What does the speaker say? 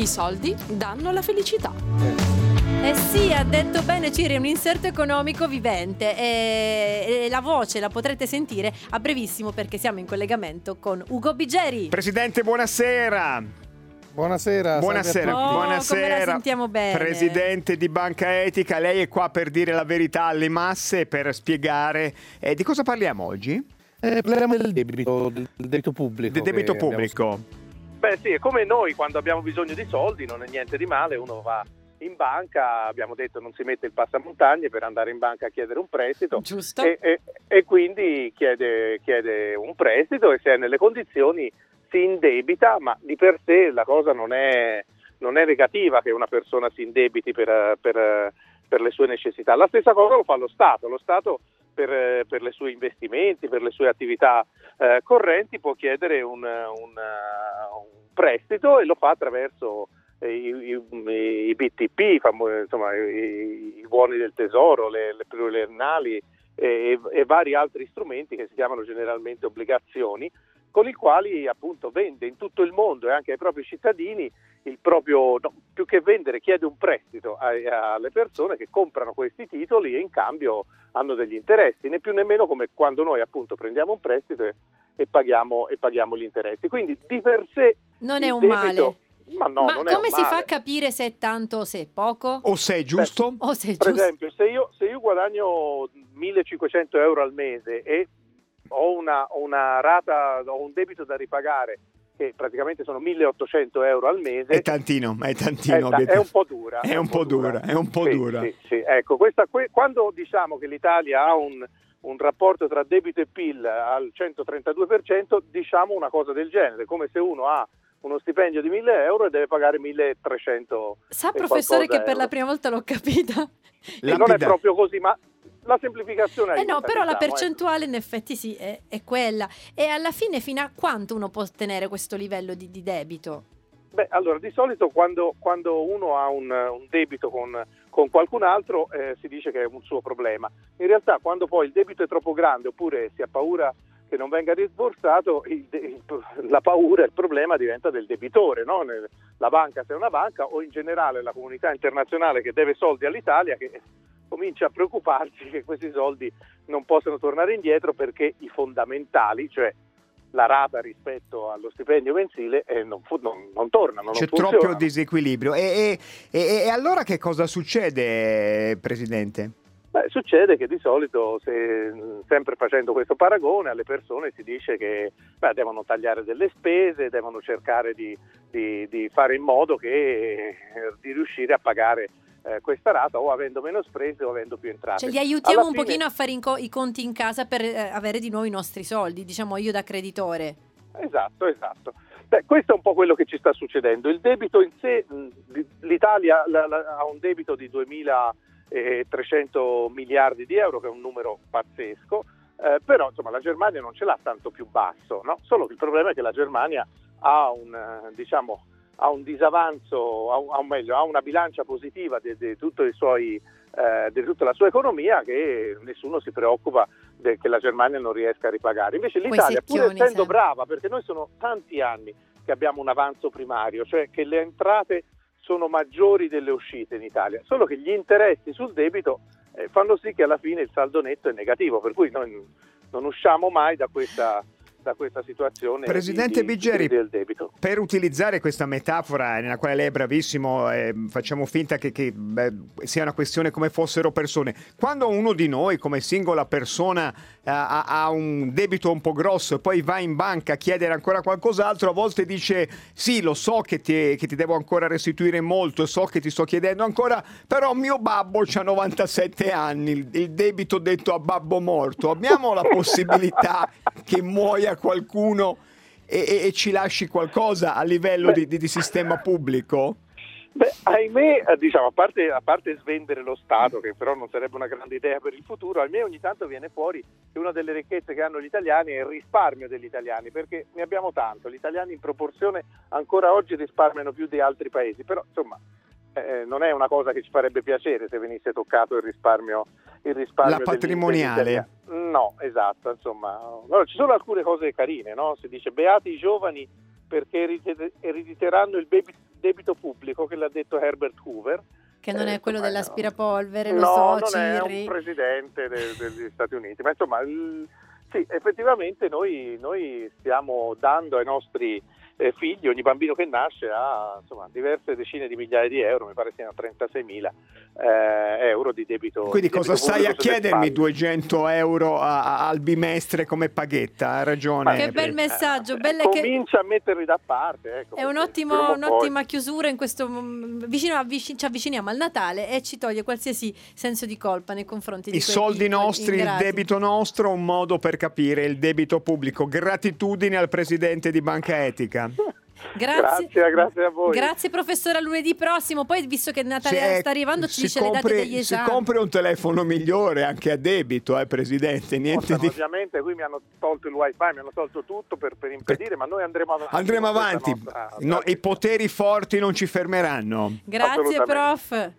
I soldi danno la felicità. Eh sì, ha detto bene Ciri, è un inserto economico vivente e, e la voce la potrete sentire a brevissimo perché siamo in collegamento con Ugo Bigeri. Presidente, buonasera. Buonasera. Buonasera, Oh, come la buonasera. sentiamo bene. Presidente di Banca Etica, lei è qua per dire la verità alle masse, per spiegare eh, di cosa parliamo oggi? Eh, parliamo del debito, del debito pubblico. Del debito che abbiamo- pubblico. Beh sì, è come noi quando abbiamo bisogno di soldi, non è niente di male, uno va in banca, abbiamo detto non si mette il passamontagne per andare in banca a chiedere un prestito Giusto? e, e- e quindi chiede, chiede un prestito e se è nelle condizioni si indebita, ma di per sé la cosa non è, non è negativa che una persona si indebiti per, per- per le sue necessità. La stessa cosa lo fa lo Stato, lo Stato per, per i suoi investimenti, per le sue attività eh, correnti può chiedere un, un, un prestito e lo fa attraverso eh, i, i- i BTP, insomma, i, i buoni del tesoro, le, le pluriennali e, e vari altri strumenti che si chiamano generalmente obbligazioni, con i quali appunto vende in tutto il mondo e anche ai propri cittadini il proprio, no, più che vendere, chiede un prestito ai- alle persone che comprano questi titoli e in cambio hanno degli interessi, né più né meno come quando noi appunto prendiamo un prestito e, e paghiamo, e paghiamo gli interessi. Quindi di per sé Non è un debito- male. Ma no, Ma non è come un si fa a capire se è tanto o se è poco? O se è giusto? O se è Per giusto? esempio, se io, se io guadagno 1500 euro al mese e ho una, ho una rata, ho un debito da ripagare che praticamente sono 1800 euro al mese, È tantino, è è, tantino. ta- è obiettivamente. un po' dura. È un po' dura, è un po' Sì, dura. sì, sì. Ecco, questa- que- quando diciamo che l'Italia ha un, un rapporto tra debito e PIL al 132%, diciamo una cosa del genere, come se uno ha uno stipendio di 1000 euro e deve pagare 1300 Sa e professore che qualcosa per la euro. prima volta l'ho capita? E non è proprio così, ma la semplificazione Eh no, aiuta, però la diciamo, percentuale in effetti sì, è, è quella. E alla fine fino a quanto uno può ottenere questo livello di, di debito? eh. Beh, allora, di solito quando, quando uno ha un, un debito con, con qualcun altro eh, si dice che è un suo problema. In realtà quando poi il debito è troppo grande oppure si ha paura che non venga rimborsato, il il- la paura, il problema diventa del debitore, no? La banca se è una banca o in generale la comunità internazionale che deve soldi all'Italia che comincia a preoccuparsi che questi soldi non possano tornare indietro perché i fondamentali, cioè la rata rispetto allo stipendio mensile, eh, non, fu- non- non tornano. C'è non troppo disequilibrio. E, e- e- e allora che cosa succede, Presidente? Beh, succede che di solito, se, sempre facendo questo paragone, alle persone si dice che beh, devono tagliare delle spese, devono cercare di, di- di fare in modo che, eh, di riuscire a pagare eh, questa rata o avendo meno spese o avendo più entrate. Cioè li aiutiamo Alla un fine- pochino a fare co- i conti in casa per eh, avere di nuovo i nostri soldi, diciamo io da creditore. Esatto, esatto. Beh, questo è un po' quello che ci sta succedendo. Il debito in sé, l'Italia la- la- ha un debito di 2.300 miliardi di euro, che è un numero pazzesco, eh, però insomma, la Germania non ce l'ha tanto più basso, no? solo che il problema è che la Germania ha un, eh, diciamo, ha un disavanzo, ha, un- meglio, ha una bilancia positiva di, di tutto i suoi, eh, di tutta la sua economia che nessuno si preoccupa de- che la Germania non riesca a ripagare. Invece l'Italia, pur essendo sempre. brava, perché noi sono tanti anni che abbiamo un avanzo primario, cioè che le entrate sono maggiori delle uscite in Italia, solo che gli interessi sul debito eh, fanno sì che alla fine il saldo netto è negativo, per cui noi non usciamo mai da questa, da questa situazione Presidente di- di Biggeri, del debito. Per utilizzare questa metafora nella quale lei è bravissimo, eh, facciamo finta che, che, beh, sia una questione come fossero persone. Quando uno di noi, come singola persona, eh, ha, ha un debito un po' grosso e poi va in banca a chiedere ancora qualcos'altro, a volte dice sì, lo so che ti, che ti devo ancora restituire molto, so che ti sto chiedendo ancora, però mio babbo ha 97 anni, il, il debito detto a babbo morto. Abbiamo la possibilità che muoia qualcuno e, e- ci lasci qualcosa a livello di, di- di sistema pubblico? Beh, ahimè, eh, diciamo, a parte, a parte svendere lo Stato, che però non sarebbe una grande idea per il futuro, ahimè ogni tanto viene fuori che una delle ricchezze che hanno gli italiani è il risparmio degli italiani, perché ne abbiamo tanto, gli italiani in proporzione ancora oggi risparmiano più di altri paesi, però insomma eh, non è una cosa che ci farebbe piacere se venisse toccato il risparmio, il risparmio La patrimoniale. No, esatto, insomma, allora, ci sono alcune cose carine, no? Si dice beati i giovani perché eredite- erediteranno il, debito pubblico che l'ha detto Herbert Hoover. Che non è Eh, quello insomma, dell'aspirapolvere, lo no, so, non è Cirri. un presidente de- degli Stati Uniti, ma insomma, il- sì, effettivamente noi, noi stiamo dando ai nostri eh, figli, ogni bambino che nasce ha insomma, diverse decine di migliaia di euro, mi pare siano 36 mila eh, euro di debito. Quindi di cosa debito stai a chiedermi spalle. 200 euro a- a- al bimestre come paghetta? Ha ragione. Che bel messaggio, belle che- Comincia a metterli da parte. Ecco, È un ottimo- un'ottima chiusura in questo mm, vicino avvici- ci avviciniamo al Natale e ci toglie qualsiasi senso di colpa nei confronti di I soldi nostri, il debito nostro, un modo per capire il debito pubblico. Gratitudine al presidente di Banca Etica. Grazie. Grazie, grazie a voi. Grazie professore, a lunedì prossimo. Poi visto che Natale Se- sta arrivando ci si dice le date compri- degli Si esami. compri un telefono migliore anche a debito, eh, presidente. Niente Possano, di... Ovviamente qui mi hanno tolto il wifi, mi hanno tolto tutto per, per impedire, ma noi andremo avanti. Andremo avanti. nostra No, I poteri forti non ci fermeranno. Grazie prof.